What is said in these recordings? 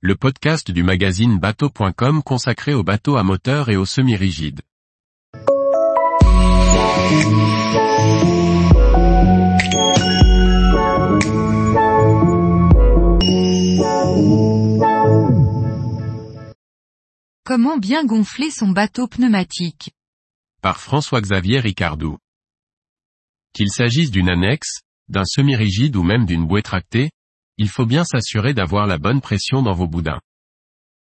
le podcast du magazine bateau.com consacré aux bateaux à moteur et aux semi-rigides. Comment bien gonfler son bateau pneumatique? Par François-Xavier Ricardou. Qu'il s'agisse d'une annexe, d'un semi-rigide ou même d'une bouée tractée, il faut bien s'assurer d'avoir la bonne pression dans vos boudins.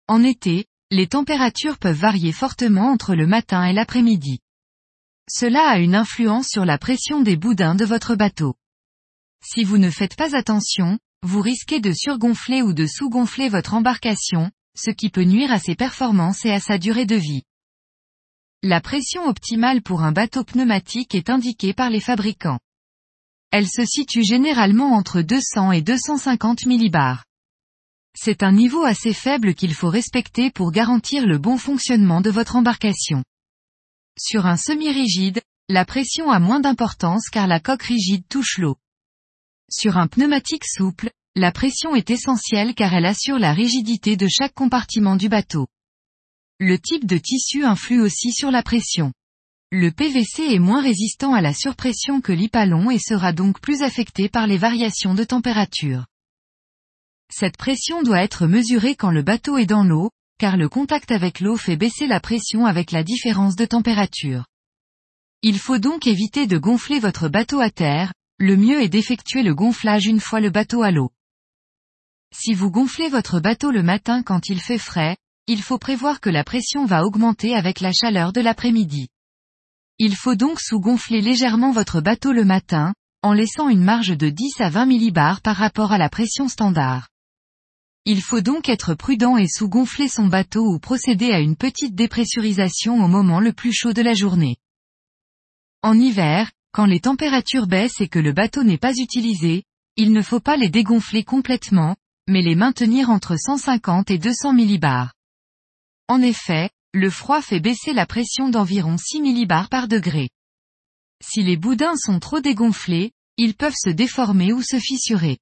En été, les températures peuvent varier fortement entre le matin et l'après-midi. Cela a une influence sur la pression des boudins de votre bateau. Si vous ne faites pas attention, vous risquez de surgonfler ou de sous-gonfler votre embarcation, ce qui peut nuire à ses performances et à sa durée de vie. La pression optimale pour un bateau pneumatique est indiquée par les fabricants. Elle se situe généralement entre 200 et 250 millibars. C'est un niveau assez faible qu'il faut respecter pour garantir le bon fonctionnement de votre embarcation. Sur un semi-rigide, la pression a moins d'importance car la coque rigide touche l'eau. Sur un pneumatique souple, la pression est essentielle car elle assure la rigidité de chaque compartiment du bateau. Le type de tissu influe aussi sur la pression. Le PVC est moins résistant à la surpression que l'hypalon et sera donc plus affecté par les variations de température. Cette pression doit être mesurée quand le bateau est dans l'eau, car le contact avec l'eau fait baisser la pression avec la différence de température. Il faut donc éviter de gonfler votre bateau à terre, le mieux est d'effectuer le gonflage une fois le bateau à l'eau. Si vous gonflez votre bateau le matin quand il fait frais, il faut prévoir que la pression va augmenter avec la chaleur de l'après-midi. Il faut donc sous-gonfler légèrement votre bateau le matin, en laissant une marge de 10 à 20 millibars par rapport à la pression standard. Il faut donc être prudent et sous-gonfler son bateau ou procéder à une petite dépressurisation au moment le plus chaud de la journée. En hiver, quand les températures baissent et que le bateau n'est pas utilisé, il ne faut pas les dégonfler complètement, mais les maintenir entre 150 et 200 millibars. En effet, le froid fait baisser la pression d'environ 6 millibars par degré. Si les boudins sont trop dégonflés, ils peuvent se déformer ou se fissurer.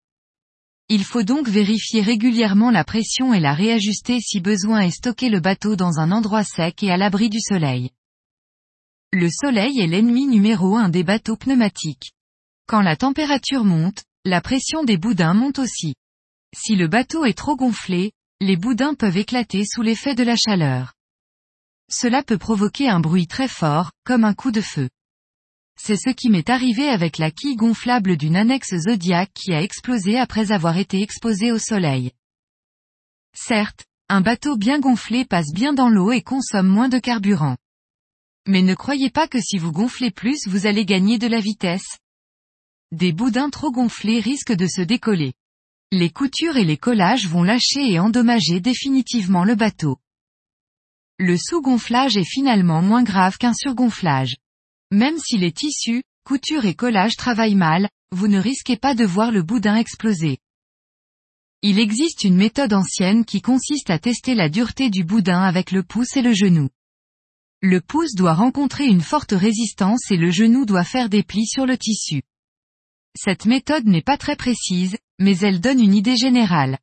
Il faut donc vérifier régulièrement la pression et la réajuster si besoin et stocker le bateau dans un endroit sec et à l'abri du soleil. Le soleil est l'ennemi numéro un des bateaux pneumatiques. Quand la température monte, la pression des boudins monte aussi. Si le bateau est trop gonflé, les boudins peuvent éclater sous l'effet de la chaleur. Cela peut provoquer un bruit très fort, comme un coup de feu. C'est ce qui m'est arrivé avec la quille gonflable d'une annexe Zodiac qui a explosé après avoir été exposée au soleil. Certes, un bateau bien gonflé passe bien dans l'eau et consomme moins de carburant. Mais ne croyez pas que si vous gonflez plus vous allez gagner de la vitesse. Des boudins trop gonflés risquent de se décoller. Les coutures et les collages vont lâcher et endommager définitivement le bateau. Le sous-gonflage est finalement moins grave qu'un surgonflage. Même si les tissus, coutures et collages travaillent mal, vous ne risquez pas de voir le boudin exploser. Il existe une méthode ancienne qui consiste à tester la dureté du boudin avec le pouce et le genou. Le pouce doit rencontrer une forte résistance et le genou doit faire des plis sur le tissu. Cette méthode n'est pas très précise, mais elle donne une idée générale.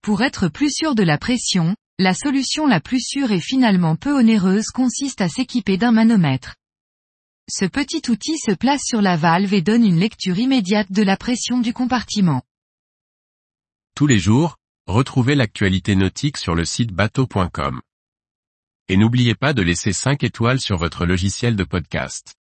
Pour être plus sûr de la pression, la solution la plus sûre et finalement peu onéreuse consiste à s'équiper d'un manomètre. Ce petit outil se place sur la valve et donne une lecture immédiate de la pression du compartiment. Tous les jours, retrouvez l'actualité nautique sur le site bateau.com. Et n'oubliez pas de laisser 5 étoiles sur votre logiciel de podcast.